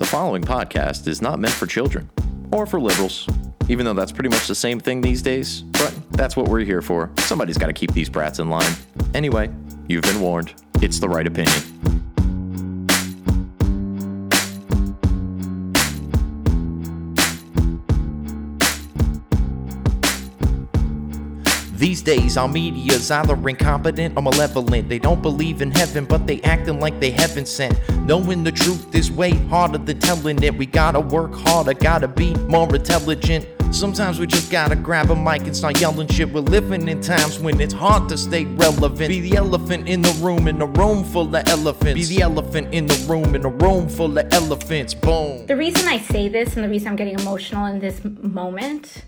The following podcast is not meant for children or for liberals, even though that's pretty much the same thing these days. But that's what we're here for. Somebody's got to keep these brats in line. Anyway, you've been warned. It's the right opinion. These days, our media's either incompetent or malevolent. They don't believe in heaven, but they acting like they heaven sent. Knowing the truth is way harder than telling it. We gotta work harder, gotta be more intelligent. Sometimes we just gotta grab a mic and start yelling shit. We're living in times when it's hard to stay relevant. Be the elephant in the room, in a room full of elephants. Be the elephant in the room, in a room full of elephants. Boom. The reason I say this and the reason I'm getting emotional in this moment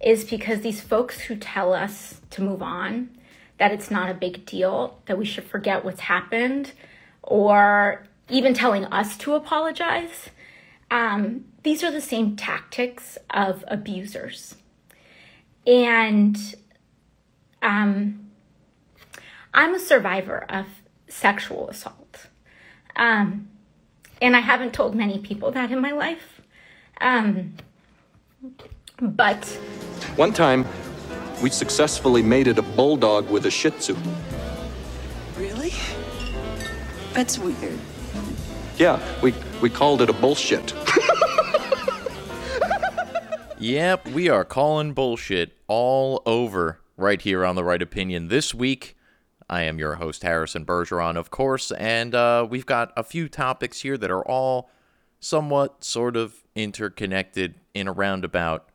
is because these folks who tell us to move on, that it's not a big deal, that we should forget what's happened, or even telling us to apologize, um, these are the same tactics of abusers. And um, I'm a survivor of sexual assault. Um, and I haven't told many people that in my life. But One time, we successfully mated a bulldog with a shih tzu. Really? That's weird. Yeah, we, we called it a bullshit. Yep, we are calling bullshit all over right here on The Right Opinion. This week, I am your host, Harrison Bergeron, of course, and uh, we've got a few topics here that are all somewhat sort of interconnected in a roundabout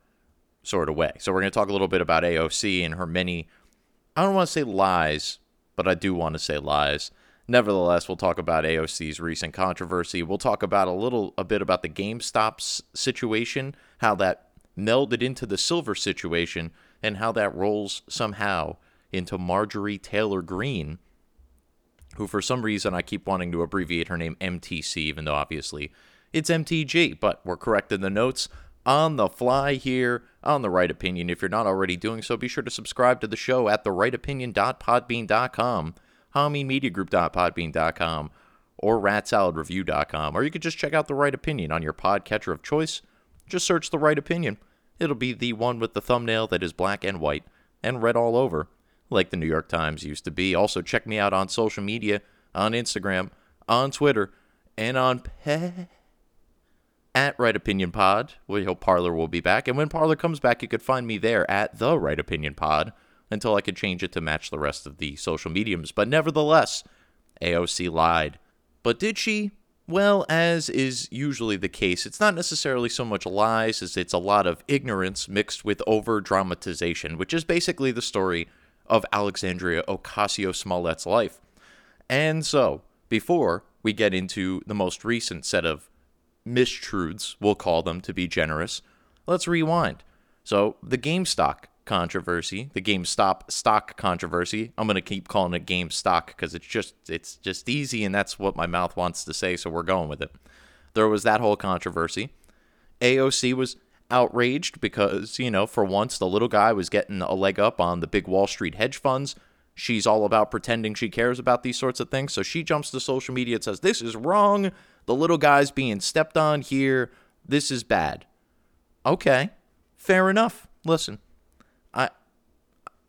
sort of way. So we're going to talk a little bit about AOC and her many, I don't want to say lies, but I do want to say lies. Nevertheless, we'll talk about AOC's recent controversy. We'll talk about a little a bit about the GameStop situation, how that melded into the silver situation, and how that rolls somehow into Marjorie Taylor Greene, who for some reason I keep wanting to abbreviate her name MTC, even though obviously it's MTG, but we're correcting the notes on the fly here on The Right Opinion. If you're not already doing so, be sure to subscribe to the show at therightopinion.podbean.com, homemediagroup.podbean.com, or ratsaladreview.com. Or you could just check out The Right Opinion on your podcatcher of choice. Just search The Right Opinion. It'll be the one with the thumbnail that is black and white and red all over, like the New York Times used to be. Also, check me out on social media, on Instagram, on Twitter, and on Pe- at Right Opinion Pod. We hope Parler will be back. And when Parler comes back, you could find me there at The Right Opinion Pod until I could change it to match the rest of the social mediums. But nevertheless, AOC lied. But did she? Well, as is usually the case, it's not necessarily so much lies as it's a lot of ignorance mixed with over dramatization, which is basically the story of Alexandria Ocasio Smollett's life. And so, before we get into the most recent set of mistruths, we'll call them to be generous, let's rewind. So, the GameStop controversy, the GameStop stock controversy, I'm going to keep calling it GameStop because it's just it's just easy and that's what my mouth wants to say, so we're going with it. There was that whole controversy. AOC was outraged because, you know, for once the little guy was getting a leg up on the big Wall Street hedge funds. She's all about pretending she cares about these sorts of things. So she jumps to social media and says, This is wrong. The little guy's being stepped on here. This is bad. Okay, fair enough. Listen, I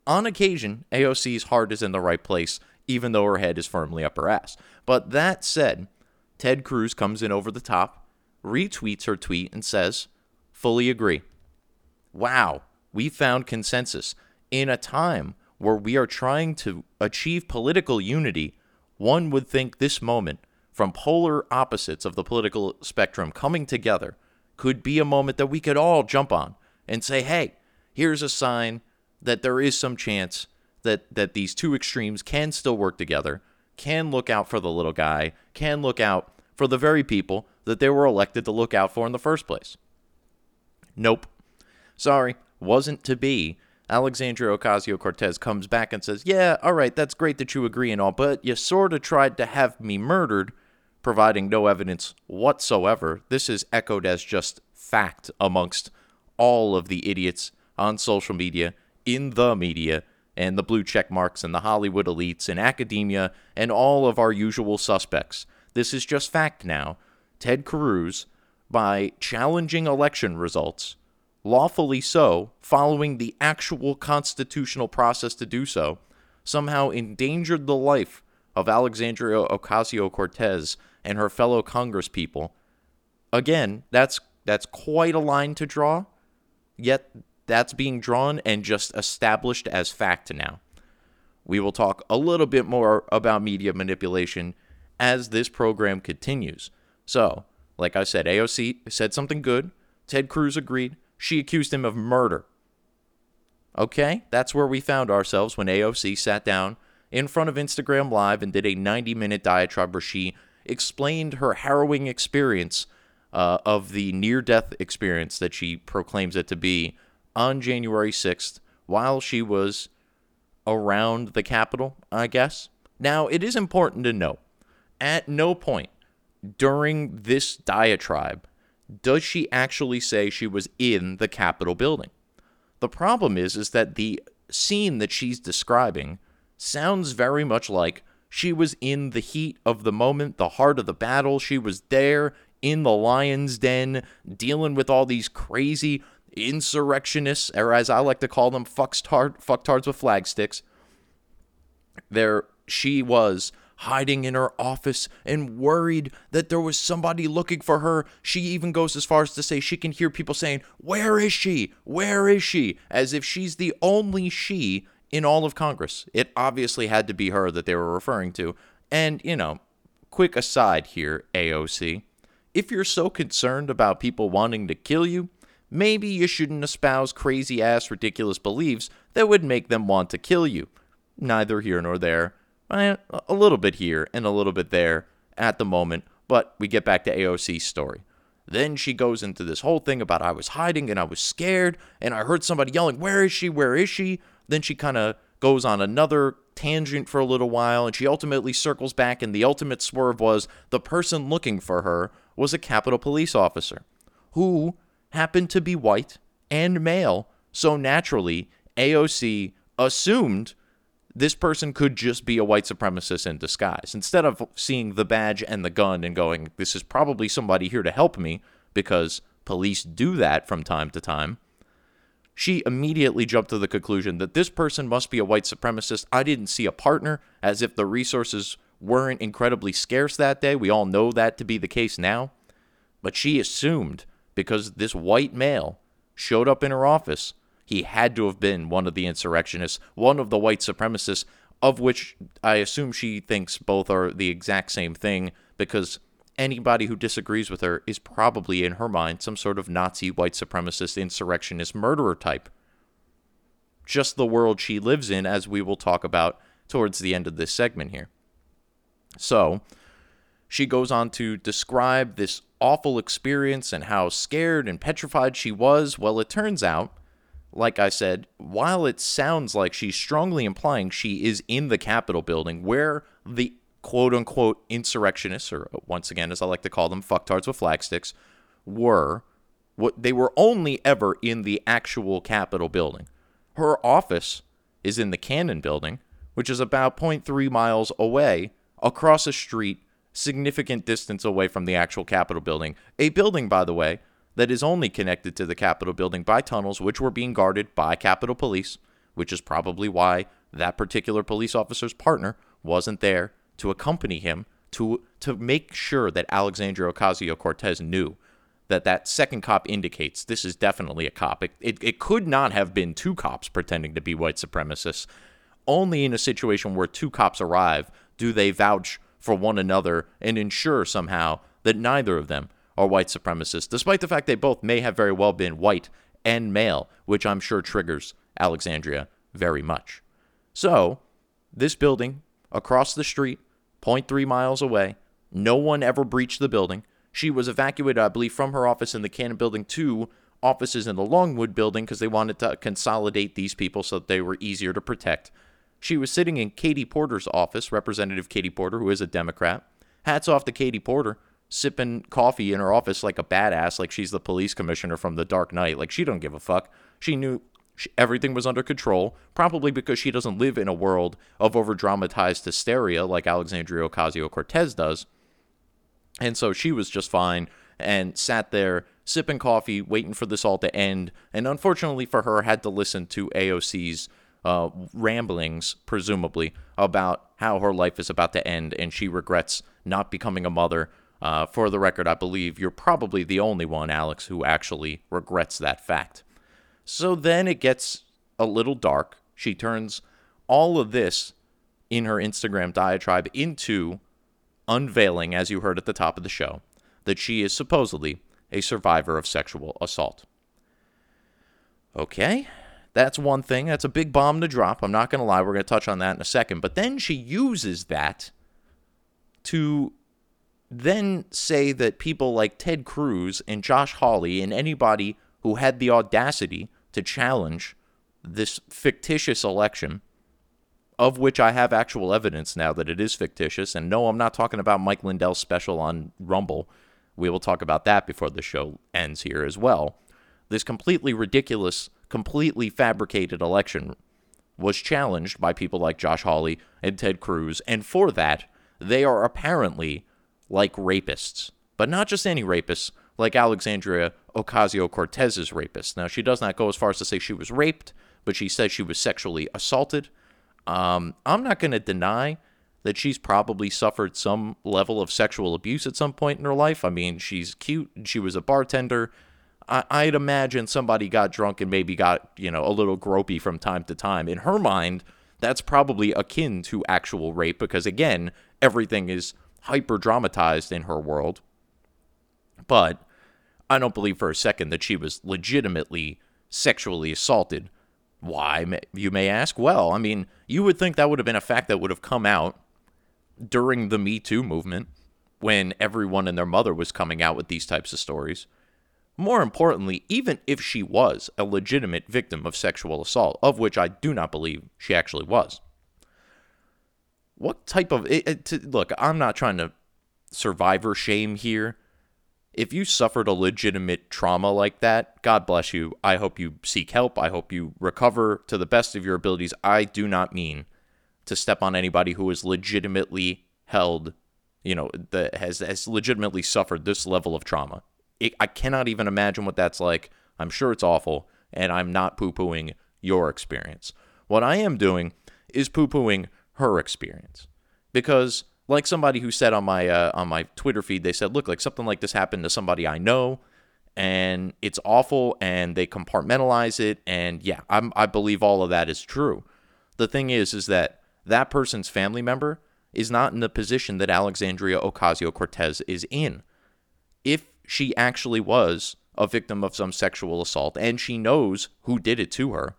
on occasion AOC's heart is in the right place, even though her head is firmly up her ass. But that said, Ted Cruz comes in over the top, retweets her tweet, and says, "Fully agree." Wow, we found consensus in a time where we are trying to achieve political unity. One would think this moment, from polar opposites of the political spectrum coming together, could be a moment that we could all jump on and say, hey, here's a sign that there is some chance that, that these two extremes can still work together, can look out for the little guy, can look out for the very people that they were elected to look out for in the first place. Nope. Sorry, wasn't to be. Alexandria Ocasio Cortez comes back and says, Yeah, all right, that's great that you agree and all, but you sort of tried to have me murdered, providing no evidence whatsoever. This is echoed as just fact amongst all of the idiots on social media, in the media, and the blue check marks and the Hollywood elites and academia and all of our usual suspects. This is just fact now. Ted Cruz by challenging election results, lawfully so, following the actual constitutional process to do so, somehow endangered the life of Alexandria Ocasio Cortez and her fellow congresspeople. Again, that's that's quite a line to draw, yet that's being drawn and just established as fact now. We will talk a little bit more about media manipulation as this program continues. So, like I said, AOC said something good. Ted Cruz agreed. She accused him of murder. Okay, that's where we found ourselves when AOC sat down in front of Instagram Live and did a 90 minute diatribe where she explained her harrowing experience uh, of the near death experience that she proclaims it to be on January 6th while she was around the Capitol, I guess. Now, it is important to note at no point during this diatribe does she actually say she was in the Capitol building. The problem is is that the scene that she's describing sounds very much like she was in the heat of the moment, the heart of the battle. She was there in the lion's den dealing with all these crazy insurrectionists, or as I like to call them, fucktard, fucktards with flagsticks. There she was hiding in her office and worried that there was somebody looking for her. She even goes as far as to say she can hear people saying, Where is she? Where is she? As if she's the only she in all of Congress. It obviously had to be her that they were referring to. And, you know, quick aside here, AOC. If you're so concerned about people wanting to kill you, maybe you shouldn't espouse crazy ass ridiculous beliefs that would make them want to kill you. Neither here nor there eh, a little bit here and a little bit there at the moment, but we get back to AOC's story. Then she goes into this whole thing about I was hiding and I was scared and I heard somebody yelling, Where is she? Where is she? Then she kind of goes on another tangent for a little while and she ultimately circles back. And the ultimate swerve was the person looking for her was a Capitol Police officer who happened to be white and male. So naturally, AOC assumed this person could just be a white supremacist in disguise. Instead of seeing the badge and the gun and going, this is probably somebody here to help me, because police do that from time to time, she immediately jumped to the conclusion that this person must be a white supremacist. I didn't see a partner, as if the resources weren't incredibly scarce that day. We all know that to be the case now. But she assumed, because this white male showed up in her office, he had to have been one of the insurrectionists, one of the white supremacists, of which I assume she thinks both are the exact same thing because anybody who disagrees with her is probably in her mind some sort of Nazi white supremacist insurrectionist murderer type. Just the world she lives in, as we will talk about towards the end of this segment here. So, she goes on to describe this awful experience and how scared and petrified she was. Well, it turns out like I said, while it sounds like she's strongly implying she is in the Capitol building where the quote unquote insurrectionists, or uh, once again, as I like to call them, fucktards with flagsticks, were, what they were only ever in the actual Capitol building. Her office is in the Cannon building, which is about 0.3 miles away across a street, significant distance away from the actual Capitol building. A building, by the way, that is only connected to the Capitol building by tunnels, which were being guarded by Capitol Police, which is probably why that particular police officer's partner wasn't there to accompany him to to make sure that Alexandria Ocasio Cortez knew that that second cop indicates this is definitely a cop. It, it, it could not have been two cops pretending to be white supremacists. Only in a situation where two cops arrive do they vouch for one another and ensure somehow that neither of them are white supremacists, despite the fact they both may have very well been white and male, which I'm sure triggers Alexandria very much. So, this building across the street, 0.3 miles away, no one ever breached the building. She was evacuated, I believe, from her office in the Cannon building to offices in the Longworth building because they wanted to consolidate these people so that they were easier to protect. She was sitting in Katie Porter's office, Representative Katie Porter, who is a Democrat. Hats off to Katie Porter sipping coffee in her office like a badass, like she's the police commissioner from The Dark Knight. Like she don't give a fuck. She knew everything was under control, probably because she doesn't live in a world of over dramatized hysteria like Alexandria Ocasio Cortez does. And so she was just fine. and sat there sipping coffee, waiting for this all to end. And unfortunately for her, had to listen to AOC's uh, ramblings, presumably, about how her life is about to end and she regrets not becoming a mother. Uh, for the record, I believe you're probably the only one, Alex, who actually regrets that fact. So then it gets a little dark. She turns all of this in her Instagram diatribe into unveiling, as you heard at the top of the show, that she is supposedly a survivor of sexual assault. Okay, that's one thing. That's a big bomb to drop. I'm not going to lie. We're going to touch on that in a second. But then she uses that to then say that people like Ted Cruz and Josh Hawley and anybody who had the audacity to challenge this fictitious election, of which I have actual evidence now that it is fictitious. And no, I'm not talking about Mike Lindell's special on Rumble. We will talk about that before the show ends here as well. This completely ridiculous, completely fabricated election was challenged by people like Josh Hawley and Ted Cruz. And for that, they are apparently like rapists. But not just any rapists, like Alexandria Ocasio Cortez's rapist. Now, she does not go as far as to say she was raped, but she says she was sexually assaulted. Um, I'm not going to deny that she's probably suffered some level of sexual abuse at some point in her life. I mean, she's cute. She was a bartender. I, would imagine somebody got drunk and maybe got, you know, a little gropey from time to time. In her mind, that's probably akin to actual rape because, again, everything is hyper dramatized in her world. But I don't believe for a second that she was legitimately sexually assaulted. Why, you may ask? Well, I mean, you would think that would have been a fact that would have come out during the Me Too movement when everyone and their mother was coming out with these types of stories. More importantly, even if she was a legitimate victim of sexual assault, of which I do not believe she actually was, what type of it, it, to, look? I'm not trying to survivor shame here. If you suffered a legitimate trauma like that, God bless you. I hope you seek help. I hope you recover to the best of your abilities. I do not mean to step on anybody who is legitimately held, you know, that has has legitimately suffered this level of trauma. It, I cannot even imagine what that's like. I'm sure it's awful, and I'm not poo pooing your experience. What I am doing is poo pooing her experience. Because like somebody who said on my uh, on my Twitter feed, they said, "Look, like something like this happened to somebody I know, and it's awful, and they compartmentalize it, and yeah, I'm, I believe all of that is true. The thing is, is that that person's family member is not in the position that Alexandria Ocasio Cortez is in. If she actually was a victim of some sexual assault and she knows who did it to her,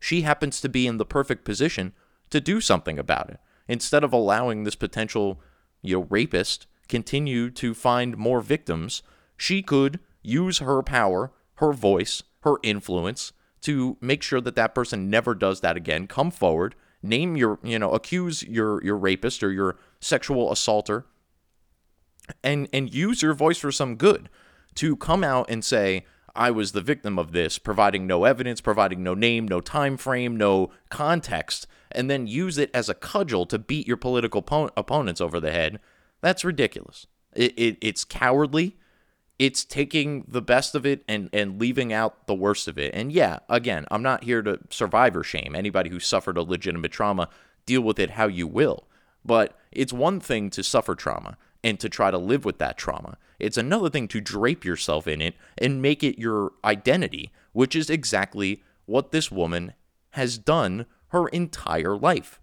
she happens to be in the perfect position to do something about it instead of allowing this potential you know rapist continue to find more victims she could use her power her voice her influence to make sure that that person never does that again come forward name your you know accuse your your rapist or your sexual assaulter and and use your voice for some good to come out and say I was the victim of this, providing no evidence, providing no name, no time frame, no context, and then use it as a cudgel to beat your political po- opponents over the head, that's ridiculous. It, it, it's cowardly. It's taking the best of it and, and leaving out the worst of it. And yeah, again, I'm not here to survivor shame. Anybody who suffered a legitimate trauma, deal with it how you will. But it's one thing to suffer trauma and to try to live with that trauma. It's another thing to drape yourself in it and make it your identity, which is exactly what this woman has done her entire life.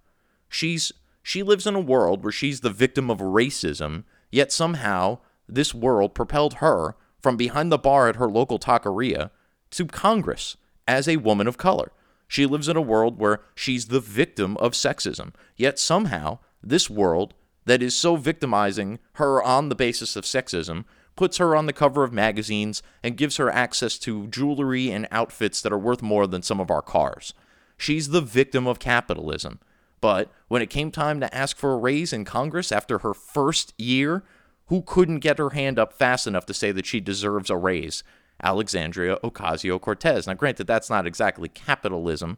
She's she lives in a world where she's the victim of racism, yet somehow this world propelled her from behind the bar at her local taqueria to Congress as a woman of color. She lives in a world where she's the victim of sexism, yet somehow this world that is so victimizing her on the basis of sexism puts her on the cover of magazines and gives her access to jewelry and outfits that are worth more than some of our cars. She's the victim of capitalism. But when it came time to ask for a raise in Congress after her first year, who couldn't get her hand up fast enough to say that she deserves a raise? Alexandria Ocasio Cortez. Now, granted, that's not exactly capitalism,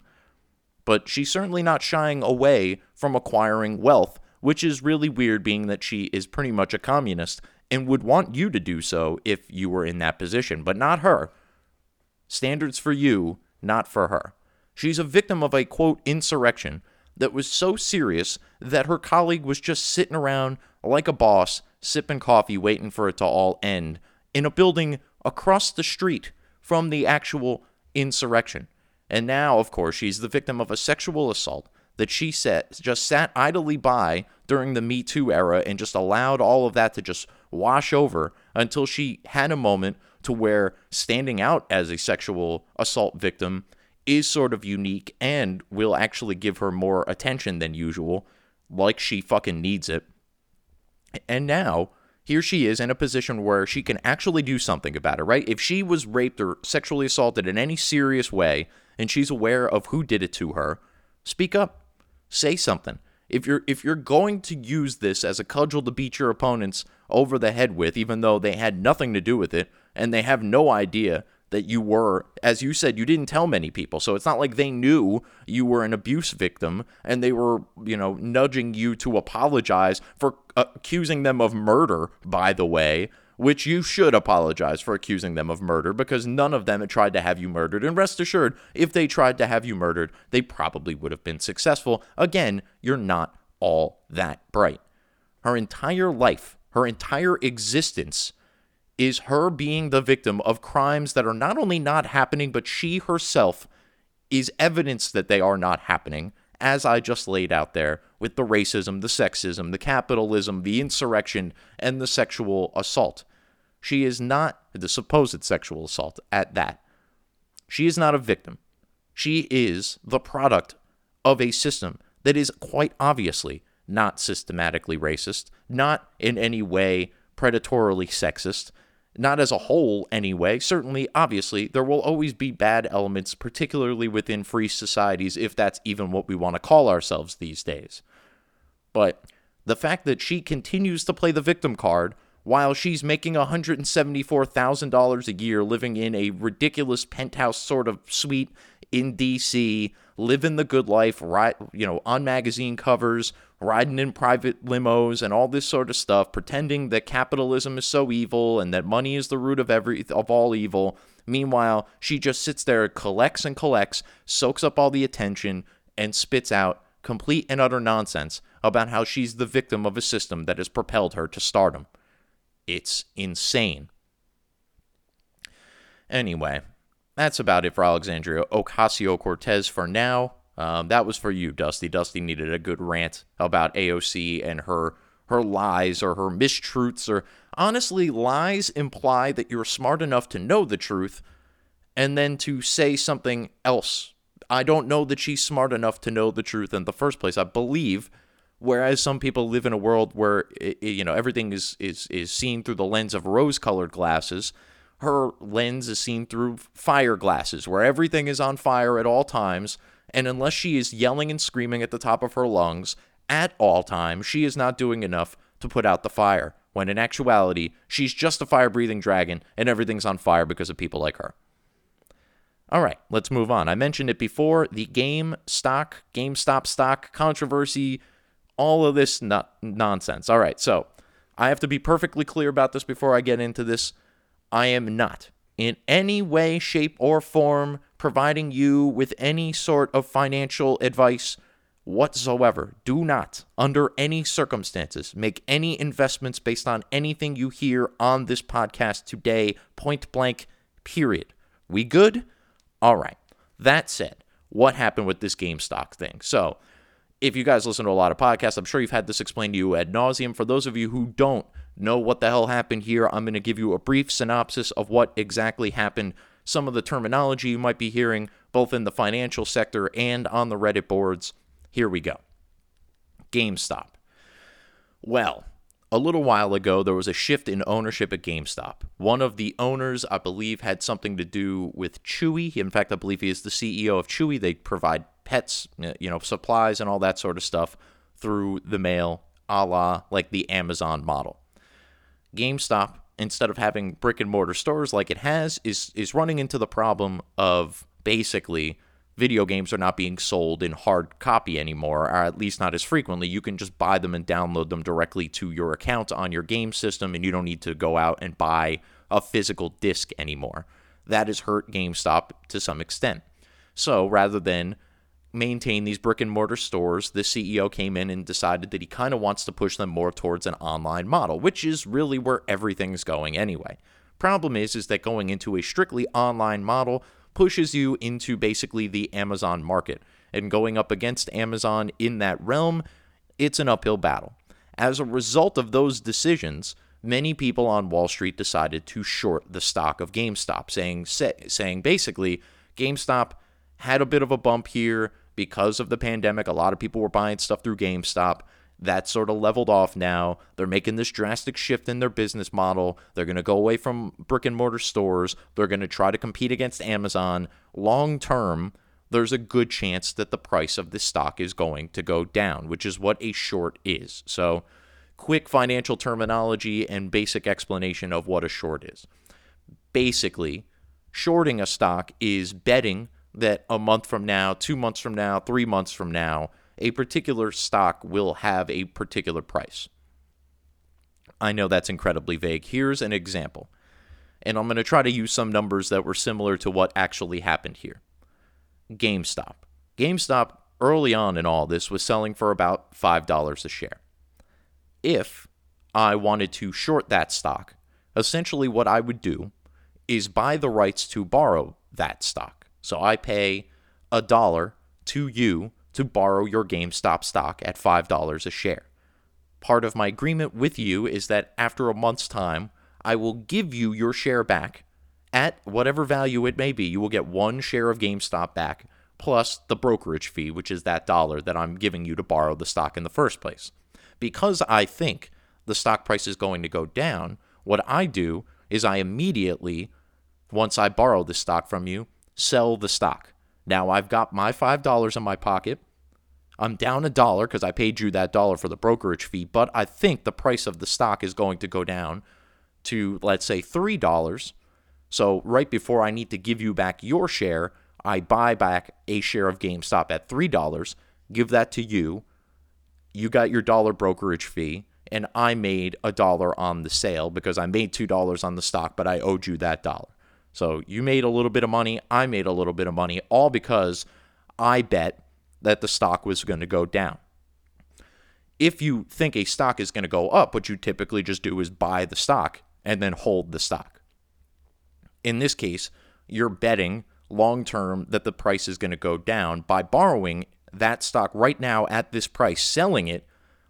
but she's certainly not shying away from acquiring wealth, which is really weird, being that she is pretty much a communist and would want you to do so if you were in that position, but not her. Standards for you, not for her. She's a victim of a quote insurrection that was so serious that her colleague was just sitting around like a boss, sipping coffee, waiting for it to all end in a building across the street from the actual insurrection. And now, of course, she's the victim of a sexual assault that she sat, just sat idly by during the Me Too era and just allowed all of that to just wash over until she had a moment to where standing out as a sexual assault victim is sort of unique and will actually give her more attention than usual, like she fucking needs it. And now, here she is in a position where she can actually do something about it, right? If she was raped or sexually assaulted in any serious way and she's aware of who did it to her, speak up. Say something. If you're if you're going to use this as a cudgel to beat your opponents over the head with, even though they had nothing to do with it and they have no idea that you were, as you said, you didn't tell many people. So it's not like they knew you were an abuse victim and they were, you know, nudging you to apologize for accusing them of murder, by the way, which you should apologize for accusing them of murder because none of them had tried to have you murdered. And rest assured, if they tried to have you murdered, they probably would have been successful. Again, you're not all that bright. Her entire life, her entire existence, is her being the victim of crimes that are not only not happening, but she herself is evidence that they are not happening, as I just laid out there with the racism, the sexism, the capitalism, the insurrection, and the sexual assault. She is not the supposed sexual assault at that. She is not a victim. She is the product of a system that is quite obviously not systematically racist, not in any way predatorily sexist, not as a whole anyway. Certainly, obviously, there will always be bad elements, particularly within free societies, if that's even what we want to call ourselves these days. But the fact that she continues to play the victim card while she's making $174,000 a year living in a ridiculous penthouse sort of suite in DC, living the good life, right, you know, on magazine covers, riding in private limos and all this sort of stuff, pretending that capitalism is so evil and that money is the root of every of all evil. Meanwhile, she just sits there, collects and collects, soaks up all the attention, and spits out complete and utter nonsense about how she's the victim of a system that has propelled her to stardom. It's insane. Anyway, that's about it for Alexandria Ocasio Cortez for now. Um, that was for you, Dusty. Dusty needed a good rant about AOC and her her lies or her mistruths or honestly lies imply that you're smart enough to know the truth and then to say something else. I don't know that she's smart enough to know the truth in the first place. I believe whereas some people live in a world where it, you know everything is is is seen through the lens of rose-colored glasses her lens is seen through fire glasses where everything is on fire at all times and unless she is yelling and screaming at the top of her lungs at all times, she is not doing enough to put out the fire. When in actuality, she's just a fire breathing dragon and everything's on fire because of people like her. All right, let's move on. I mentioned it before the game stock, GameStop stock controversy, all of this no- nonsense. All right, so I have to be perfectly clear about this before I get into this. I am not in any way, shape, or form providing you with any sort of financial advice whatsoever. Do not, under any circumstances, make any investments based on anything you hear on this podcast today, point blank, period. We good? All right. That said, what happened with this GameStop thing? So, if you guys listen to a lot of podcasts, I'm sure you've had this explained to you ad nauseum. For those of you who don't know what the hell happened here, I'm going to give you a brief synopsis of what exactly happened some of the terminology you might be hearing both in the financial sector and on the Reddit boards. Here we go GameStop. Well, a little while ago, there was a shift in ownership at GameStop. One of the owners, I believe, had something to do with Chewy. In fact, I believe he is the CEO of Chewy. They provide pets, you know, supplies and all that sort of stuff through the mail, a la like the Amazon model. GameStop instead of having brick and mortar stores like it has is is running into the problem of basically video games are not being sold in hard copy anymore, or at least not as frequently. You can just buy them and download them directly to your account on your game system, and you don't need to go out and buy a physical disc anymore. That has hurt GameStop to some extent. So rather than maintain these brick and mortar stores, the CEO came in and decided that he kind of wants to push them more towards an online model, which is really where everything's going anyway. Problem is is that going into a strictly online model pushes you into basically the Amazon market. And going up against Amazon in that realm, it's an uphill battle. As a result of those decisions, many people on Wall Street decided to short the stock of GameStop, saying say, saying basically GameStop had a bit of a bump here because of the pandemic. A lot of people were buying stuff through GameStop. That sort of leveled off now. They're making this drastic shift in their business model. They're going to go away from brick and mortar stores. They're going to try to compete against Amazon. Long term, there's a good chance that the price of this stock is going to go down, which is what a short is. So, quick financial terminology and basic explanation of what a short is. Basically, shorting a stock is betting that a month from now, two months from now, three months from now, a particular stock will have a particular price. I know that's incredibly vague. Here's an example. And I'm going to try to use some numbers that were similar to what actually happened here. GameStop. GameStop, early on in all this, was selling for about $5 a share. If I wanted to short that stock, essentially what I would do is buy the rights to borrow that stock. So I pay a dollar to you to borrow your GameStop stock at $5 a share. Part of my agreement with you is that after a month's time, I will give you your share back at whatever value it may be. You will get one share of GameStop back plus the brokerage fee, which is that dollar that I'm giving you to borrow the stock in the first place. Because I think the stock price is going to go down, what I do is I immediately, once I borrow the stock from you, sell the stock. Now I've got my $5 in my pocket. I'm down a dollar because I paid you that dollar for the brokerage fee, but I think the price of the stock is going to go down to, let's say, $3. So right before I need to give you back your share, I buy back a share of GameStop at $3, give that to you. You got your dollar brokerage fee, and I made a dollar on the sale because I made $2 on the stock, but I owed you that dollar. So you made a little bit of money, I made a little bit of money, all because I bet that the stock was going to go down. If you think a stock is going to go up, what you typically just do is buy the stock and then hold the stock. In this case, you're betting long term that the price is going to go down by borrowing that stock right now at this price, selling it,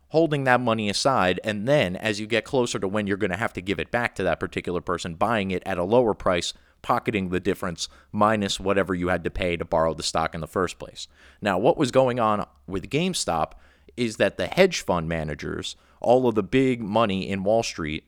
holding that money aside, and then as you get closer to when you're going to have to give it back to that particular person, buying it at a lower price pocketing the difference minus whatever you had to pay to borrow the stock in the first place. Now, what was going on with GameStop is that the hedge fund managers, all of the big money in Wall Street,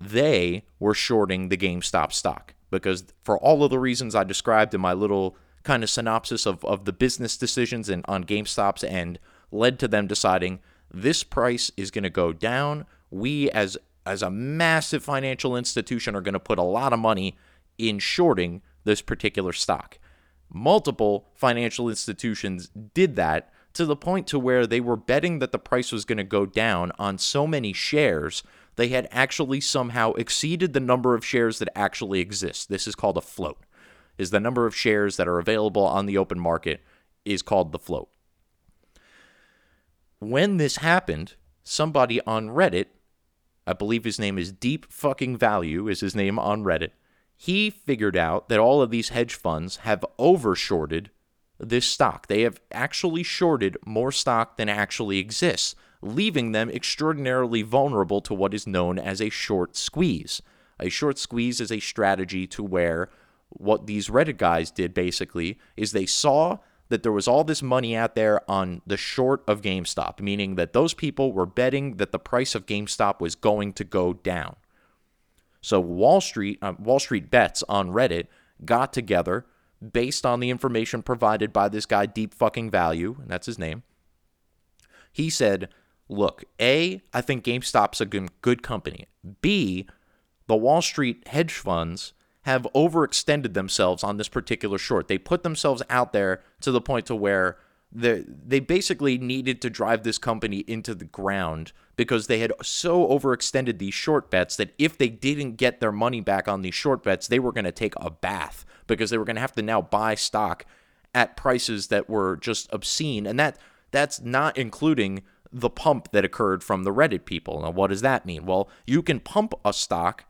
they were shorting the GameStop stock because for all of the reasons I described in my little kind of synopsis of, of the business decisions and on GameStop's end led to them deciding this price is going to go down. We as as a massive financial institution are going to put a lot of money in shorting this particular stock. Multiple financial institutions did that to the point to where they were betting that the price was going to go down on so many shares they had actually somehow exceeded the number of shares that actually exist. This is called a float. Is the number of shares that are available on the open market is called the float. When this happened, somebody on Reddit, I believe his name is Deep Fucking Value is his name on Reddit, he figured out that all of these hedge funds have overshorted this stock. They have actually shorted more stock than actually exists, leaving them extraordinarily vulnerable to what is known as a short squeeze. A short squeeze is a strategy to where what these Reddit guys did basically is they saw that there was all this money out there on the short of GameStop, meaning that those people were betting that the price of GameStop was going to go down. So Wall Street, uh, Wall Street bets on Reddit got together based on the information provided by this guy Deep Fucking Value, and that's his name. He said, "Look, A, I think GameStop's a good, good company. B, the Wall Street hedge funds have overextended themselves on this particular short. They put themselves out there to the point to where they they basically needed to drive this company into the ground because they had so overextended these short bets that if they didn't get their money back on these short bets, they were going to take a bath because they were going to have to now buy stock at prices that were just obscene and that that's not including the pump that occurred from the Reddit people. Now what does that mean? Well, you can pump a stock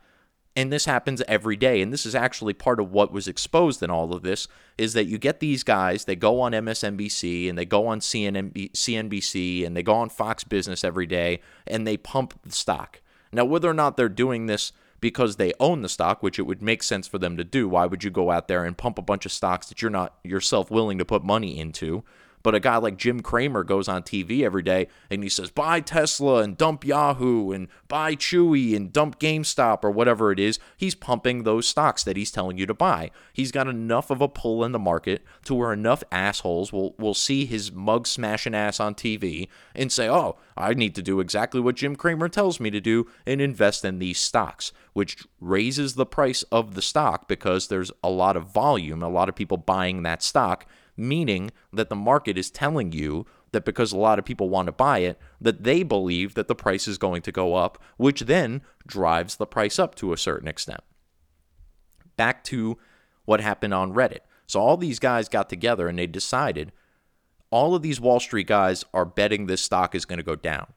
and this happens every day. And this is actually part of what was exposed in all of this is that you get these guys they go on msnbc and they go on cnbc and they go on fox business every day and they pump the stock. Now whether or not they're doing this because they own the stock which it would make sense for them to do why would you go out there and pump a bunch of stocks that you're not yourself willing to put money into but a guy like Jim Cramer goes on TV every day and he says, buy Tesla and dump Yahoo and buy Chewy and dump GameStop or whatever it is. He's pumping those stocks that he's telling you to buy. He's got enough of a pull in the market to where enough assholes will, will see his mug smashing ass on TV and say, oh, I need to do exactly what Jim Cramer tells me to do and invest in these stocks, which raises the price of the stock because there's a lot of volume, a lot of people buying that stock meaning that the market is telling you that because a lot of people want to buy it, that they believe that the price is going to go up, which then drives the price up to a certain extent. Back to what happened on Reddit. So all these guys got together and they decided all of these Wall Street guys are betting this stock is going to go down.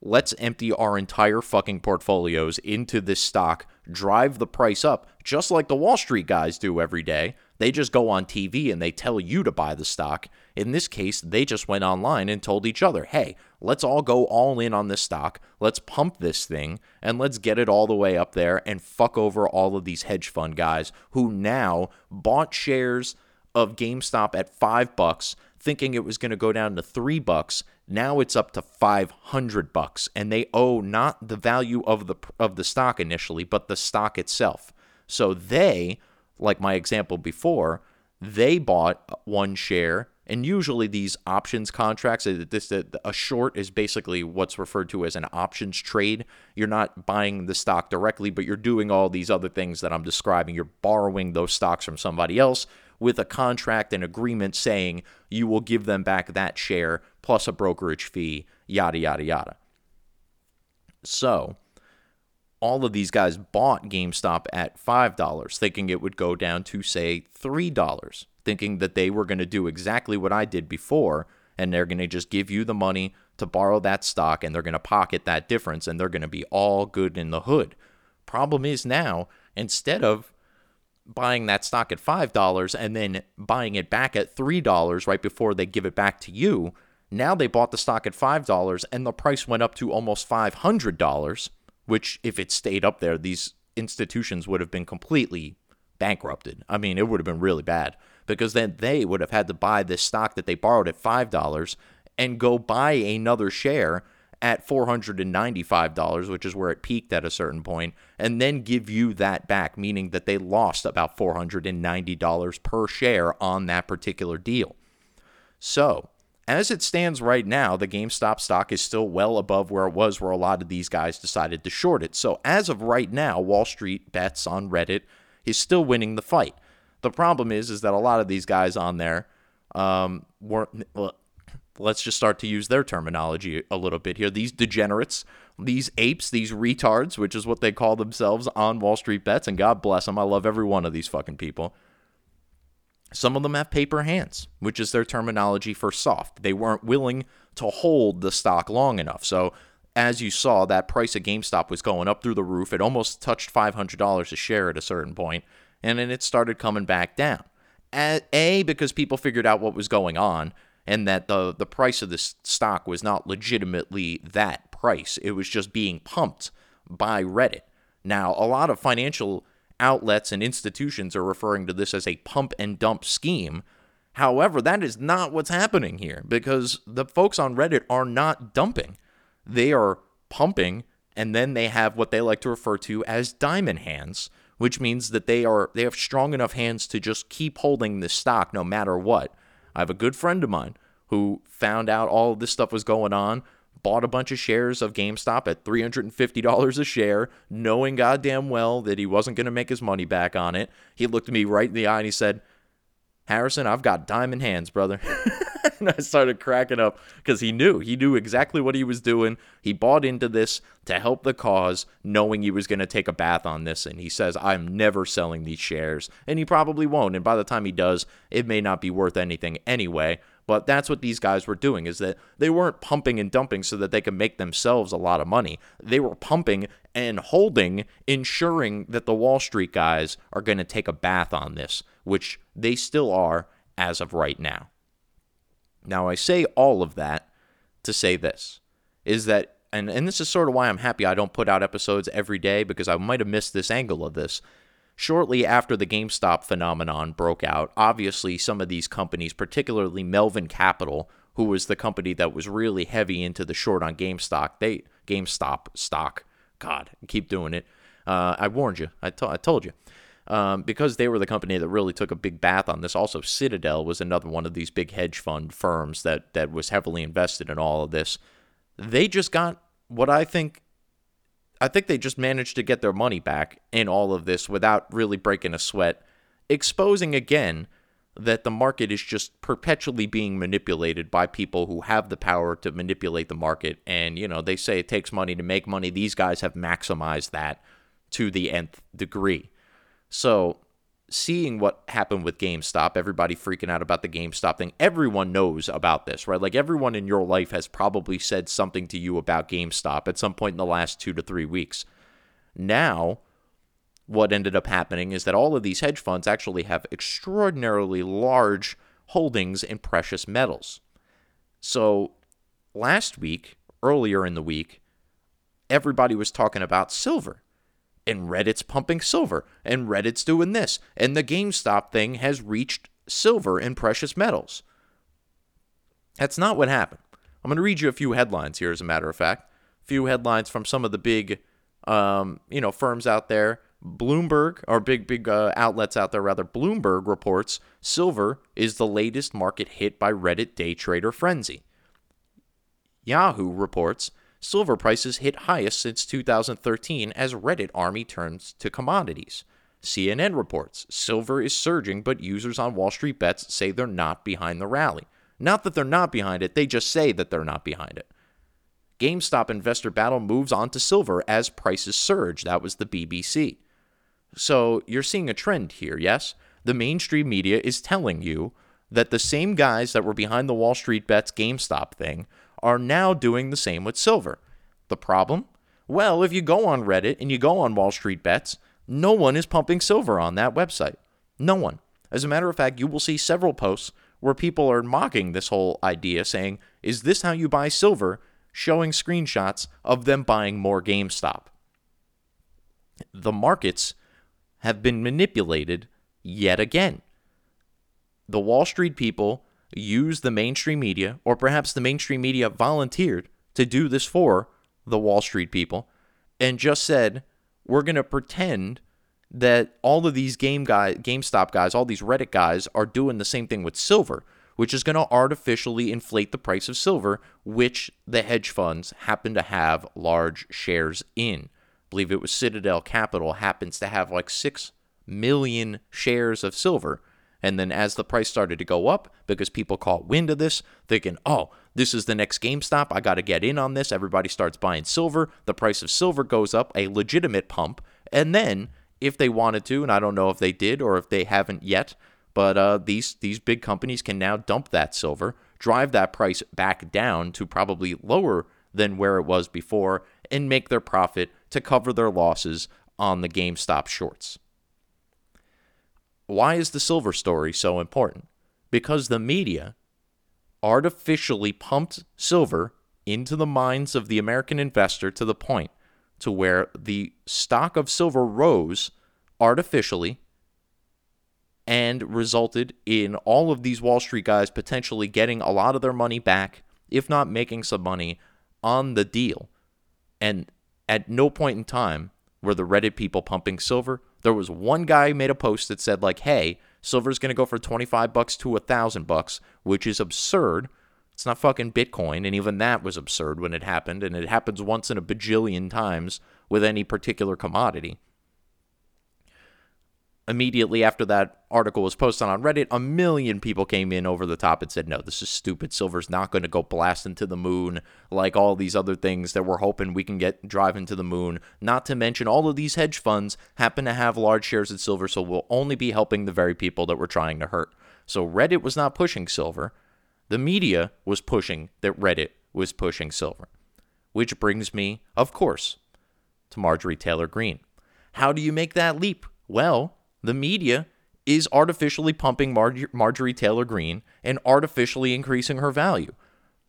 Let's empty our entire fucking portfolios into this stock, drive the price up, just like the Wall Street guys do every day, they just go on TV and they tell you to buy the stock. In this case, they just went online and told each other, hey, let's all go all in on this stock. Let's pump this thing and let's get it all the way up there and fuck over all of these hedge fund guys who now bought shares of GameStop at five bucks, thinking it was going to go down to three bucks. Now it's up to 500 bucks and they owe not the value of the of the stock initially, but the stock itself. So they like my example before, they bought one share and usually these options contracts uh, this a short is basically what's referred to as an options trade. You're not buying the stock directly but you're doing all these other things that i'm describing. You're borrowing those stocks from somebody else with a contract and agreement saying you will give them back that share plus a brokerage fee yada yada yada. So all of these guys bought GameStop at $5, thinking it would go down to, say, $3, thinking that they were going to do exactly what I did before, and they're going to just give you the money to borrow that stock, and they're going to pocket that difference, and they're going to be all good in the hood. Problem is now, instead of buying that stock at $5 and then buying it back at $3 right before they give it back to you, now they bought the stock at $5 and the price went up to almost $500 which if it stayed up there, these institutions would have been completely bankrupted. I mean, it would have been really bad because then they would have had to buy this stock that they borrowed at $5 and go buy another share at $495, which is where it peaked at a certain point, and then give you that back, meaning that they lost about $490 per share on that particular deal. So, as it stands right now, the GameStop stock is still well above where it was where a lot of these guys decided to short it. So, as of right now, Wall Street bets on Reddit is still winning the fight. The problem is, is that a lot of these guys on there um, weren't. Well, let's just start to use their terminology a little bit here. These degenerates, these apes, these retards, which is what they call themselves on Wall Street bets, and God bless them. I love every one of these fucking people some of them have paper hands, which is their terminology for soft. They weren't willing to hold the stock long enough. So, as you saw, that price of GameStop was going up through the roof. It almost touched $500 a share at a certain point, and then it started coming back down. A, because people figured out what was going on and that the, the price of this stock was not legitimately that price. It was just being pumped by Reddit. Now, a lot of financial outlets and institutions are referring to this as a pump and dump scheme. However, that is not what's happening here because the folks on Reddit are not dumping. They are pumping and then they have what they like to refer to as diamond hands, which means that they are they have strong enough hands to just keep holding the stock no matter what. I have a good friend of mine who found out all this stuff was going on, bought a bunch of shares of GameStop at $350 a share, knowing goddamn well that he wasn't going to make his money back on it. He looked me right in the eye and he said, Harrison, I've got diamond hands, brother. and I started cracking up because he knew. He knew exactly what he was doing. He bought into this to help the cause, knowing he was going to take a bath on this. And he says, I'm never selling these shares. And he probably won't. And by the time he does, it may not be worth anything anyway. But that's what these guys were doing is that they weren't pumping and dumping so that they could make themselves a lot of money. They were pumping and holding, ensuring that the Wall Street guys are going to take a bath on this, which they still are as of right now. Now, I say all of that to say this is that, and, and this is sort of why I'm happy I don't put out episodes every day because I might have missed this angle of this. Shortly after the GameStop phenomenon broke out, obviously some of these companies, particularly Melvin Capital, who was the company that was really heavy into the short on GameStop, they GameStop stock. God, keep doing it. Uh, I warned you. I told you um, because they were the company that really took a big bath on this. Also, Citadel was another one of these big hedge fund firms that that was heavily invested in all of this. They just got what I think. I think they just managed to get their money back in all of this without really breaking a sweat, exposing again that the market is just perpetually being manipulated by people who have the power to manipulate the market. And, you know, they say it takes money to make money. These guys have maximized that to the nth degree. So, seeing what happened with GameStop, everybody freaking out about the GameStop thing, everyone knows about this, right? Like everyone in your life has probably said something to you about GameStop at some point in the last two to three weeks. Now, what ended up happening is that all of these hedge funds actually have extraordinarily large holdings in precious metals. So, last week, earlier in the week, everybody was talking about silver and Reddit's pumping silver, and Reddit's doing this, and the GameStop thing has reached silver and precious metals. That's not what happened. I'm going to read you a few headlines here, as a matter of fact. A few headlines from some of the big, um, you know, firms out there. Bloomberg, or big, big uh, outlets out there, rather. Bloomberg reports silver is the latest market hit by Reddit day trader frenzy. Yahoo reports silver prices hit highest since 2013 as Reddit army turns to commodities. CNN reports silver is surging, but users on Wall Street bets say they're not behind the rally. Not that they're not behind it, they just say that they're not behind it. GameStop investor battle moves on to silver as prices surge. That was the BBC. So you're seeing a trend here, yes? The mainstream media is telling you that the same guys that were behind the Wall Street bets GameStop thing are now doing the same with silver. The problem? Well, if you go on Reddit and you go on Wall Street Bets, no one is pumping silver on that website. No one. As a matter of fact, you will see several posts where people are mocking this whole idea, saying, Is this how you buy silver? showing screenshots of them buying more GameStop. The markets have been manipulated yet again. The Wall Street people use the mainstream media, or perhaps the mainstream media volunteered to do this for the Wall Street people, and just said, we're going to pretend that all of these game guys, GameStop guys, all these Reddit guys are doing the same thing with silver, which is going to artificially inflate the price of silver, which the hedge funds happen to have large shares in. I believe it was Citadel Capital happens to have like 6 million shares of silver. And then as the price started to go up, because people caught wind of this, thinking, oh, this is the next GameStop, I got to get in on this. Everybody starts buying silver. The price of silver goes up, a legitimate pump. And then, if they wanted to, and I don't know if they did or if they haven't yet, but uh, these these big companies can now dump that silver, drive that price back down to probably lower than where it was before, and make their profit to cover their losses on the GameStop shorts. Why is the silver story so important? Because the media artificially pumped silver into the minds of the American investor to the point to where the stock of silver rose artificially and resulted in all of these Wall Street guys potentially getting a lot of their money back, if not making some money on the deal. And at no point in time were the Reddit people pumping silver. There was one guy who made a post that said like, "Hey, silver's going to go for 25 bucks to a 1000 bucks, which is absurd. It's not fucking Bitcoin, and even that was absurd when it happened, and it happens once in a bajillion times with any particular commodity. Immediately after that article was posted on Reddit, a million people came in over the top and said, No, this is stupid. Silver's not going to go blast into the moon like all these other things that we're hoping we can get driving to the moon. Not to mention, all of these hedge funds happen to have large shares in silver, so we'll only be helping the very people that we're trying to hurt. So Reddit was not pushing silver. The media was pushing that Reddit was pushing silver. Which brings me, of course, to Marjorie Taylor Greene. How do you make that leap? Well, the media is artificially pumping Mar- Marjorie Taylor Greene and artificially increasing her value.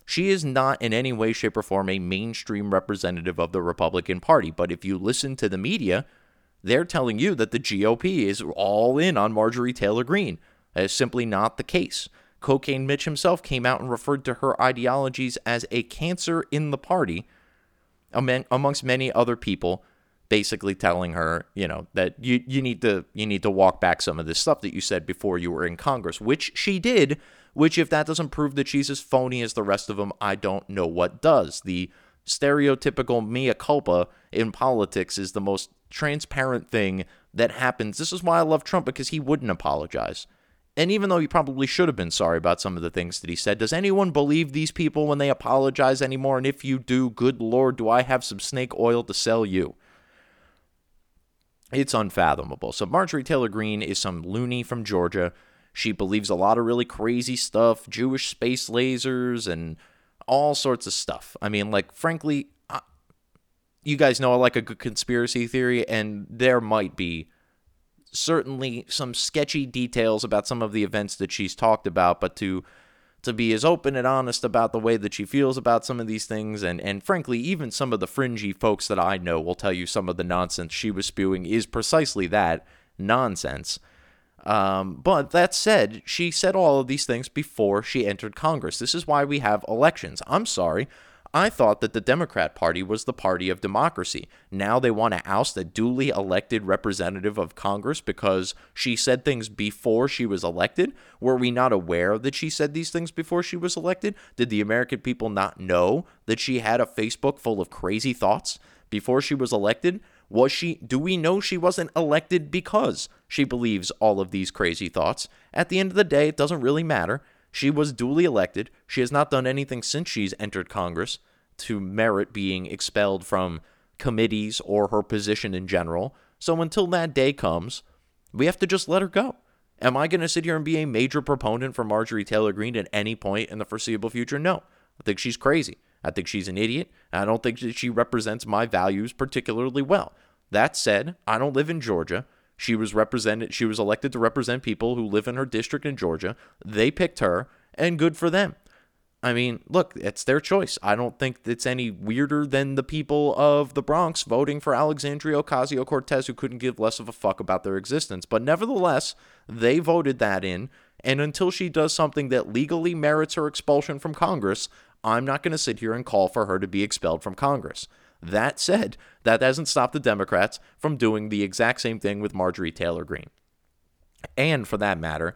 She is not in any way, shape, or form a mainstream representative of the Republican Party. But if you listen to the media, they're telling you that the GOP is all in on Marjorie Taylor Greene. That is simply not the case. Cocaine Mitch himself came out and referred to her ideologies as a cancer in the party, amongst many other people basically telling her, you know, that you you need to you need to walk back some of this stuff that you said before you were in Congress, which she did. Which, if that doesn't prove that she's as phony as the rest of them, I don't know what does. The stereotypical mea culpa in politics is the most transparent thing that happens. This is why I love Trump because he wouldn't apologize. And even though he probably should have been sorry about some of the things that he said, does anyone believe these people when they apologize anymore? And if you do, good lord, do I have some snake oil to sell you? It's unfathomable. So Marjorie Taylor Greene is some loony from Georgia. She believes a lot of really crazy stuff, Jewish space lasers and all sorts of stuff. I mean, like frankly, I, you guys know I like a good conspiracy theory and there might be certainly some sketchy details about some of the events that she's talked about, but to to be as open and honest about the way that she feels about some of these things and and frankly even some of the fringy folks that I know will tell you some of the nonsense she was spewing is precisely that nonsense. Um, but that said, she said all of these things before she entered Congress. This is why we have elections. I'm sorry. I thought that the Democrat Party was the party of democracy. Now they want to oust a duly elected representative of Congress because she said things before she was elected. Were we not aware that she said these things before she was elected? Did the American people not know that she had a Facebook full of crazy thoughts before she was elected? Was she do we know she wasn't elected because she believes all of these crazy thoughts? At the end of the day, it doesn't really matter. She was duly elected. She has not done anything since she's entered Congress to merit being expelled from committees or her position in general. So until that day comes, we have to just let her go. Am I going to sit here and be a major proponent for Marjorie Taylor Greene at any point in the foreseeable future? No. I think she's crazy. I think she's an idiot. I don't think that she represents my values particularly well. That said, I don't live in Georgia. She was represented she was elected to represent people who live in her district in Georgia. They picked her and good for them. I mean, look, it's their choice. I don't think it's any weirder than the people of the Bronx voting for Alexandria Ocasio Cortez, who couldn't give less of a fuck about their existence. But nevertheless, they voted that in. And until she does something that legally merits her expulsion from Congress, I'm not going to sit here and call for her to be expelled from Congress. That said, that doesn't stop the Democrats from doing the exact same thing with Marjorie Taylor Greene. And for that matter,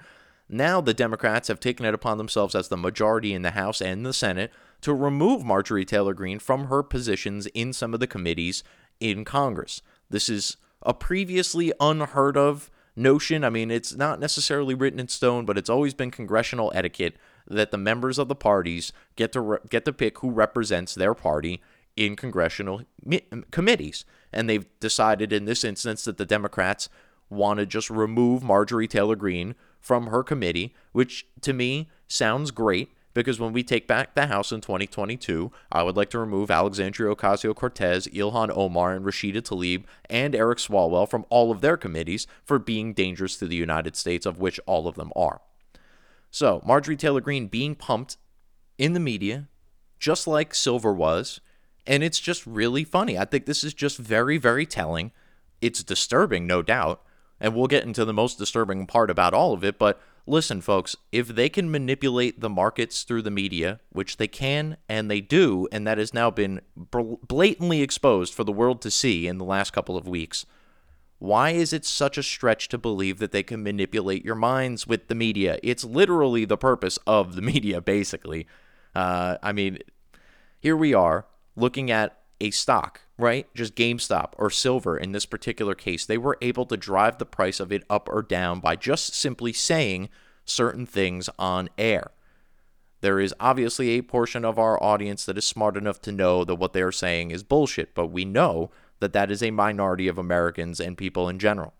now the Democrats have taken it upon themselves as the majority in the House and the Senate to remove Marjorie Taylor Greene from her positions in some of the committees in Congress. This is a previously unheard of notion. I mean, it's not necessarily written in stone, but it's always been congressional etiquette that the members of the parties get to re- get to pick who represents their party in congressional mi- um, committees. And they've decided in this instance that the Democrats want to just remove Marjorie Taylor Greene from her committee, which to me sounds great because when we take back the House in 2022, I would like to remove Alexandria Ocasio Cortez, Ilhan Omar, and Rashida Tlaib and Eric Swalwell from all of their committees for being dangerous to the United States, of which all of them are. So, Marjorie Taylor Greene being pumped in the media, just like Silver was, and it's just really funny. I think this is just very, very telling. It's disturbing, no doubt, and we'll get into the most disturbing part about all of it. But listen, folks, if they can manipulate the markets through the media, which they can and they do, and that has now been blatantly exposed for the world to see in the last couple of weeks, why is it such a stretch to believe that they can manipulate your minds with the media? It's literally the purpose of the media, basically. Uh, I mean, here we are looking at a stock, right? Just GameStop or silver in this particular case. They were able to drive the price of it up or down by just simply saying certain things on air. There is obviously a portion of our audience that is smart enough to know that what they're saying is bullshit, but we know that that is a minority of Americans and people in general.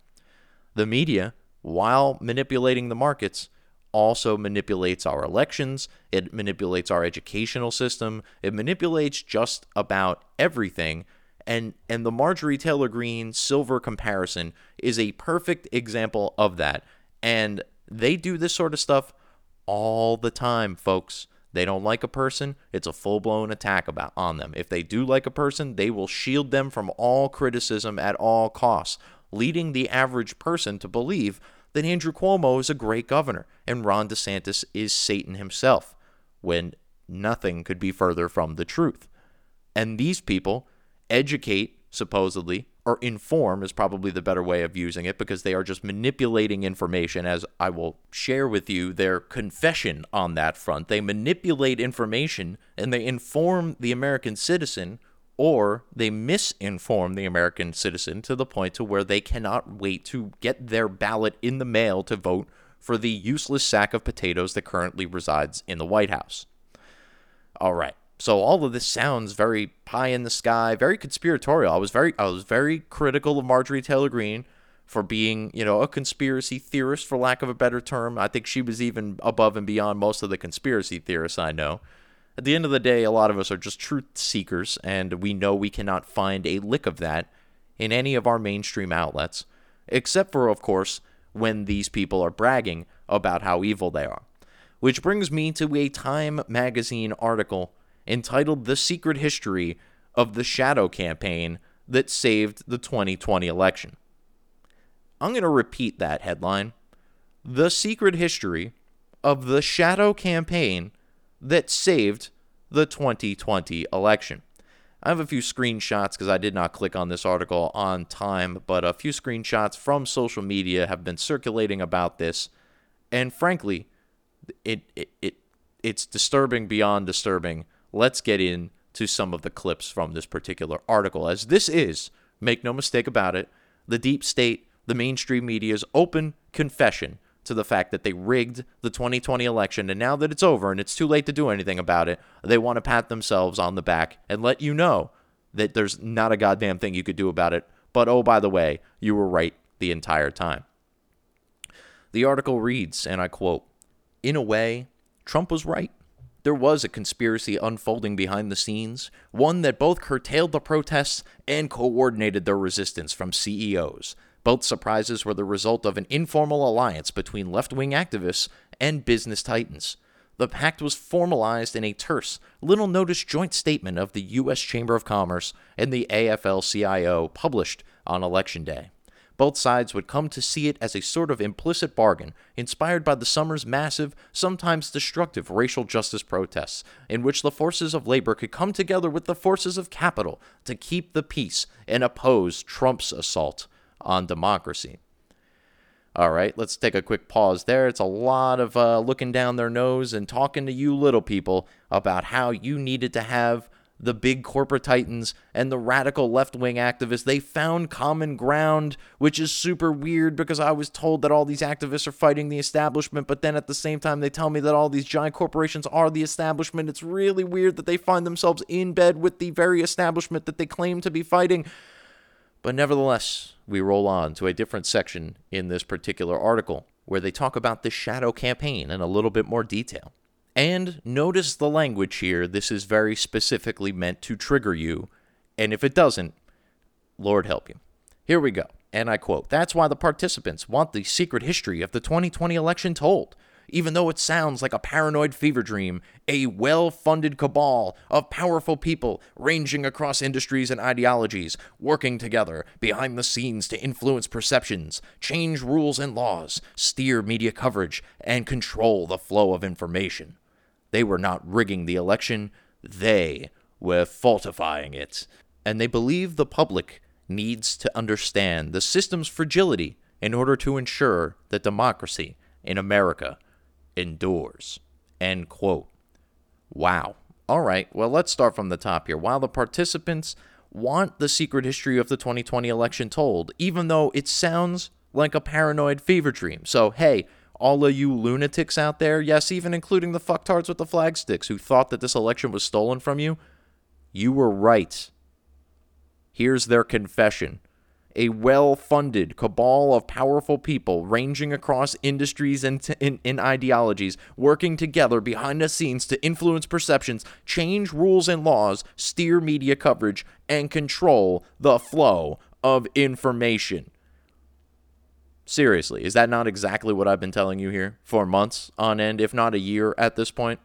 The media, while manipulating the markets, also manipulates our elections, it manipulates our educational system, it manipulates just about everything. And and the Marjorie Taylor Greene silver comparison is a perfect example of that. And they do this sort of stuff all the time, folks. They don't like a person, it's a full-blown attack about on them. If they do like a person, they will shield them from all criticism at all costs, leading the average person to believe that Andrew Cuomo is a great governor and Ron DeSantis is Satan himself, when nothing could be further from the truth. And these people educate, supposedly, or inform is probably the better way of using it because they are just manipulating information, as I will share with you their confession on that front. They manipulate information and they inform the American citizen or they misinform the American citizen to the point to where they cannot wait to get their ballot in the mail to vote for the useless sack of potatoes that currently resides in the White House. All right. So all of this sounds very pie in the sky, very conspiratorial. I was very I was very critical of Marjorie Taylor Greene for being, you know, a conspiracy theorist for lack of a better term. I think she was even above and beyond most of the conspiracy theorists I know. At the end of the day, a lot of us are just truth seekers, and we know we cannot find a lick of that in any of our mainstream outlets, except for, of course, when these people are bragging about how evil they are. Which brings me to a Time magazine article entitled The Secret History of the Shadow Campaign That Saved the 2020 Election. I'm going to repeat that headline The Secret History of the Shadow Campaign that saved the 2020 election. I have a few screenshots because I did not click on this article on time, but a few screenshots from social media have been circulating about this. And frankly, it, it, it it's disturbing beyond disturbing. Let's get into some of the clips from this particular article, as this is, make no mistake about it, the deep state, the mainstream media's open confession to the fact that they rigged the 2020 election, and now that it's over and it's too late to do anything about it, they want to pat themselves on the back and let you know that there's not a goddamn thing you could do about it. But oh, by the way, you were right the entire time. The article reads, and I quote In a way, Trump was right. There was a conspiracy unfolding behind the scenes, one that both curtailed the protests and coordinated their resistance from CEOs. Both surprises were the result of an informal alliance between left wing activists and business titans. The pact was formalized in a terse, little noticed joint statement of the U.S. Chamber of Commerce and the AFL CIO published on Election Day. Both sides would come to see it as a sort of implicit bargain, inspired by the summer's massive, sometimes destructive racial justice protests, in which the forces of labor could come together with the forces of capital to keep the peace and oppose Trump's assault on democracy. All right, let's take a quick pause there. It's a lot of uh, looking down their nose and talking to you little people about how you needed to have the big corporate titans and the radical left wing activists. They found common ground, which is super weird because I was told that all these activists are fighting the establishment, but then at the same time, they tell me that all these giant corporations are the establishment. It's really weird that they find themselves in bed with the very establishment that they claim to be fighting. But nevertheless, we roll on to a different section in this particular article where they talk about the shadow campaign in a little bit more detail. And notice the language here. This is very specifically meant to trigger you. And if it doesn't, Lord help you. Here we go. And I quote That's why the participants want the secret history of the 2020 election told even though it sounds like a paranoid fever dream, a well funded cabal of powerful people ranging across industries and ideologies, working together behind the scenes to influence perceptions, change rules and laws, steer media coverage, and control the flow of information. They were not rigging the election, they were falsifying it. And they believe the public needs to understand the system's fragility in order to ensure that democracy in America endures. End quote. Wow. All right. Well, let's start from the top here. While the participants want the secret history of the 2020 election told, even though it sounds like a paranoid fever dream. So, hey, all of you lunatics out there, yes, even including the fucktards with the flag sticks who thought that this election was stolen from you, you were right. Here's their confession a well funded cabal of powerful people ranging across industries and, t- in, in ideologies, working together behind the scenes to influence perceptions, change rules and laws, steer media coverage, and control the flow of information. Seriously, is that not exactly what I've been telling you here for months on end, if not a year at this point?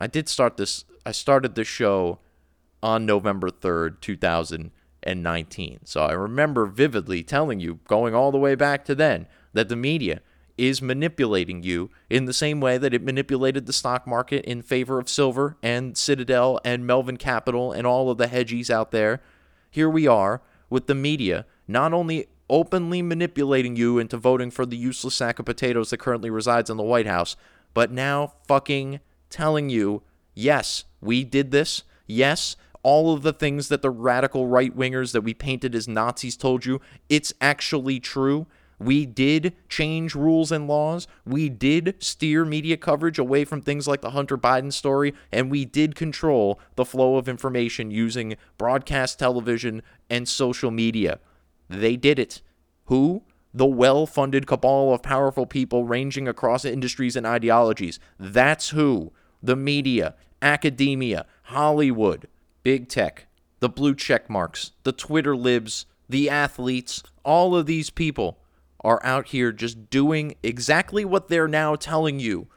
I did start this, I started this show on November 3rd, 2000 and 19. So I remember vividly telling you, going all the way back to then, that the media is manipulating you in the same way that it manipulated the stock market in favor of silver and Citadel and Melvin Capital and all of the hedgies out there. Here we are with the media not only openly manipulating you into voting for the useless sack of potatoes that currently resides in the White House, but now fucking telling you, yes, we did this. Yes, all of the things that the radical right wingers that we painted as Nazis told you, it's actually true. We did change rules and laws. We did steer media coverage away from things like the Hunter Biden story, and we did control the flow of information using broadcast television and social media. They did it. Who? The well funded cabal of powerful people ranging across industries and ideologies. That's who. The media, academia, Hollywood, big tech, the blue check marks, the Twitter libs, the athletes, all of these people are out here just doing exactly what they're now telling you.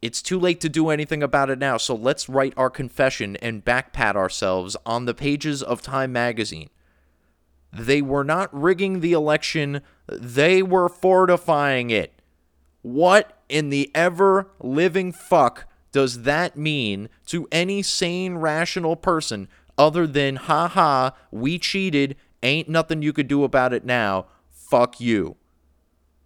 It's too late to do anything about it now, so let's write our confession and backpat ourselves on the pages of Time magazine. They were not rigging the election, they were fortifying it. What in the ever living fuck does that mean to any sane, rational person other than, haha, we cheated, ain't nothing you could do about it now, fuck you?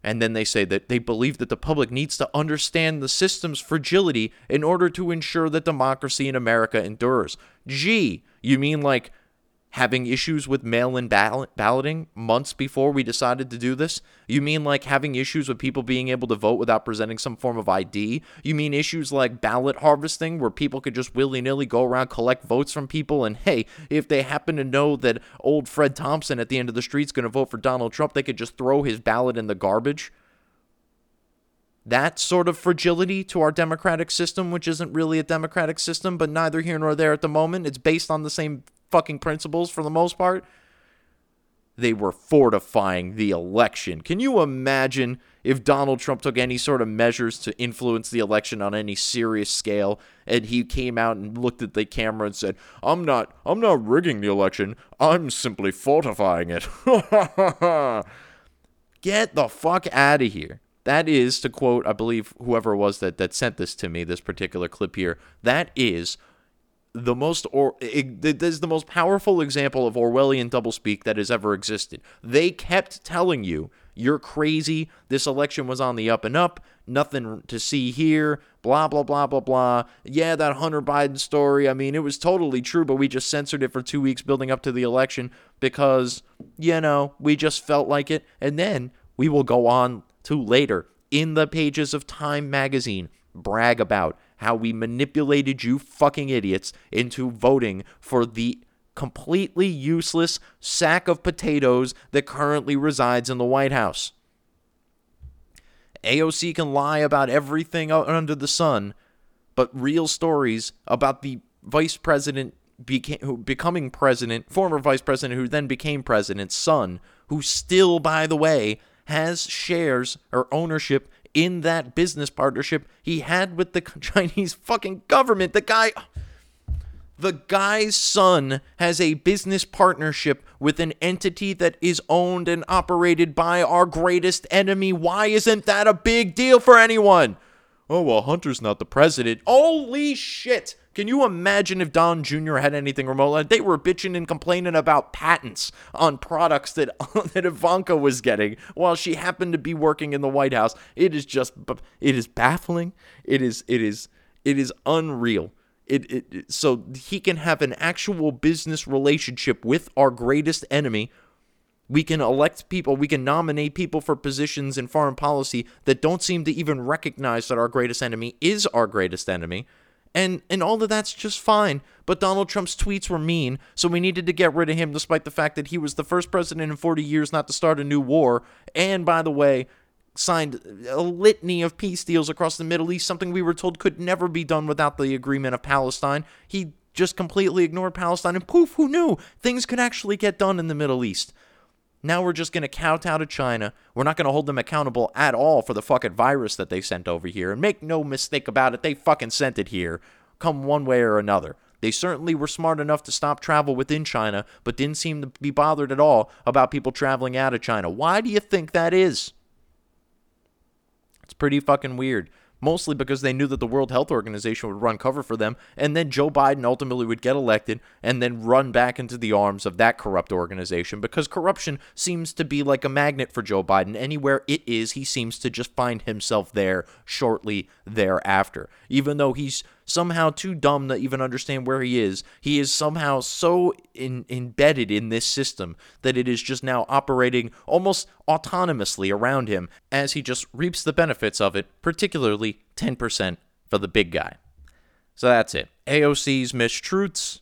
And then they say that they believe that the public needs to understand the system's fragility in order to ensure that democracy in America endures. Gee, you mean like having issues with mail in ballot- balloting months before we decided to do this? You mean like having issues with people being able to vote without presenting some form of ID? You mean issues like ballot harvesting where people could just willy nilly go around collect votes from people and hey, if they happen to know that old Fred Thompson at the end of the street's going to vote for Donald Trump, they could just throw his ballot in the garbage? that sort of fragility to our democratic system, which isn't really a democratic system, but neither here nor there at the moment. It's based on the same fucking principles for the most part. They were fortifying the election. Can you imagine if Donald Trump took any sort of measures to influence the election on any serious scale and he came out and looked at the camera and said, "I'm not I'm not rigging the election. I'm simply fortifying it." Get the fuck out of here. That is to quote, I believe whoever it was that that sent this to me, this particular clip here. That is the most or it, is the most powerful example of Orwellian doublespeak that has ever existed. They kept telling you, "You're crazy. This election was on the up and up. Nothing to see here. Blah blah blah blah blah. Yeah, that Hunter Biden story. I mean, it was totally true, but we just censored it for two weeks building up to the election because you know we just felt like it. And then we will go on to later in the pages of Time magazine brag about how we manipulated you fucking idiots into voting for the completely useless sack of potatoes that currently resides in the White House. AOC can lie about everything under the sun, but real stories about the vice president became, who, becoming president, former vice president who then became president's son, who still, by the way, has shares or ownership in that business partnership he had with the Chinese fucking government. The guy. The guy's son has a business partnership with an entity that is owned and operated by our greatest enemy. Why isn't that a big deal for anyone? Oh, well, Hunter's not the president. Holy shit! Can you imagine if Don Jr. had anything remote? They were bitching and complaining about patents on products that that Ivanka was getting while she happened to be working in the White House. It is just it is baffling. It is it is it is unreal. it, it, it so he can have an actual business relationship with our greatest enemy. We can elect people, we can nominate people for positions in foreign policy that don't seem to even recognize that our greatest enemy is our greatest enemy. And and all of that's just fine. But Donald Trump's tweets were mean, so we needed to get rid of him despite the fact that he was the first president in 40 years not to start a new war. And by the way, signed a litany of peace deals across the Middle East, something we were told could never be done without the agreement of Palestine. He just completely ignored Palestine, and poof, who knew? Things could actually get done in the Middle East. Now we're just going to kowtow to China. We're not going to hold them accountable at all for the fucking virus that they sent over here. And make no mistake about it, they fucking sent it here, come one way or another. They certainly were smart enough to stop travel within China, but didn't seem to be bothered at all about people traveling out of China. Why do you think that is? It's pretty fucking weird. Mostly because they knew that the World Health Organization would run cover for them, and then Joe Biden ultimately would get elected and then run back into the arms of that corrupt organization because corruption seems to be like a magnet for Joe Biden. Anywhere it is, he seems to just find himself there shortly thereafter. Even though he's somehow too dumb to even understand where he is. He is somehow so in, embedded in this system that it is just now operating almost autonomously around him as he just reaps the benefits of it, particularly 10% for the big guy. So that's it. AOC's mistruths,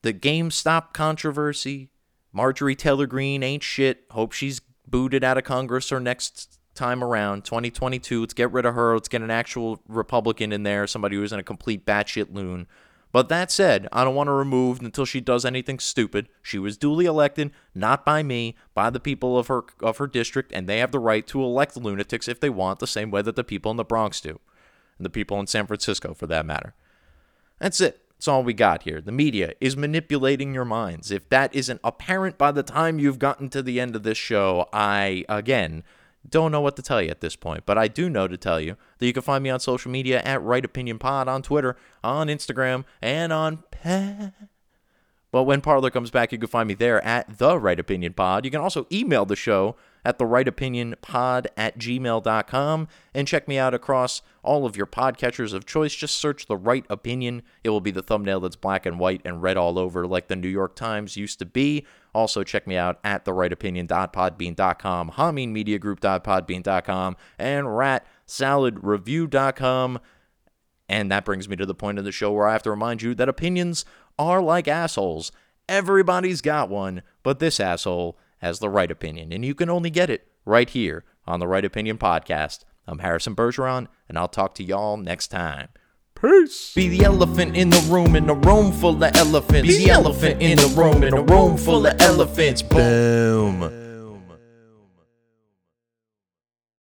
the GameStop controversy, Marjorie Taylor Greene ain't shit. Hope she's booted out of Congress or next time around, 2022. Let's get rid of her. Let's get an actual Republican in there, somebody who isn't a complete batshit loon. But that said, I don't want her removed until she does anything stupid. She was duly elected, not by me, by the people of her of her district, and they have the right to elect lunatics if they want, the same way that the people in the Bronx do, and the people in San Francisco, for that matter. That's it. That's all we got here. The media is manipulating your minds. If that isn't apparent by the time you've gotten to the end of this show, I again don't know what to tell you at this point, but I do know to tell you that you can find me on social media at Right Opinion Pod on Twitter, on Instagram, and on But when Parler comes back, you can find me there at The Right Opinion Pod. You can also email the show at the right opinion pod at gmail.com and check me out across all of your podcatchers of choice. Just search the right opinion. It will be the thumbnail that's black and white and red all over like the New York Times used to be. Also, check me out at therightopinion.podbean.com, hameenmediagroup.podbean.com, and ratsaladreview.com. And that brings me to the point of the show where I have to remind you that opinions are like assholes. Everybody's got one, but this asshole has the right opinion, and you can only get it right here on the Right Opinion Podcast. I'm Harrison Bergeron, and I'll talk to y'all next time. Peace. Be the elephant in the room in a room full of elephants. Be the elephant in the room in a room full of elephants. Boom.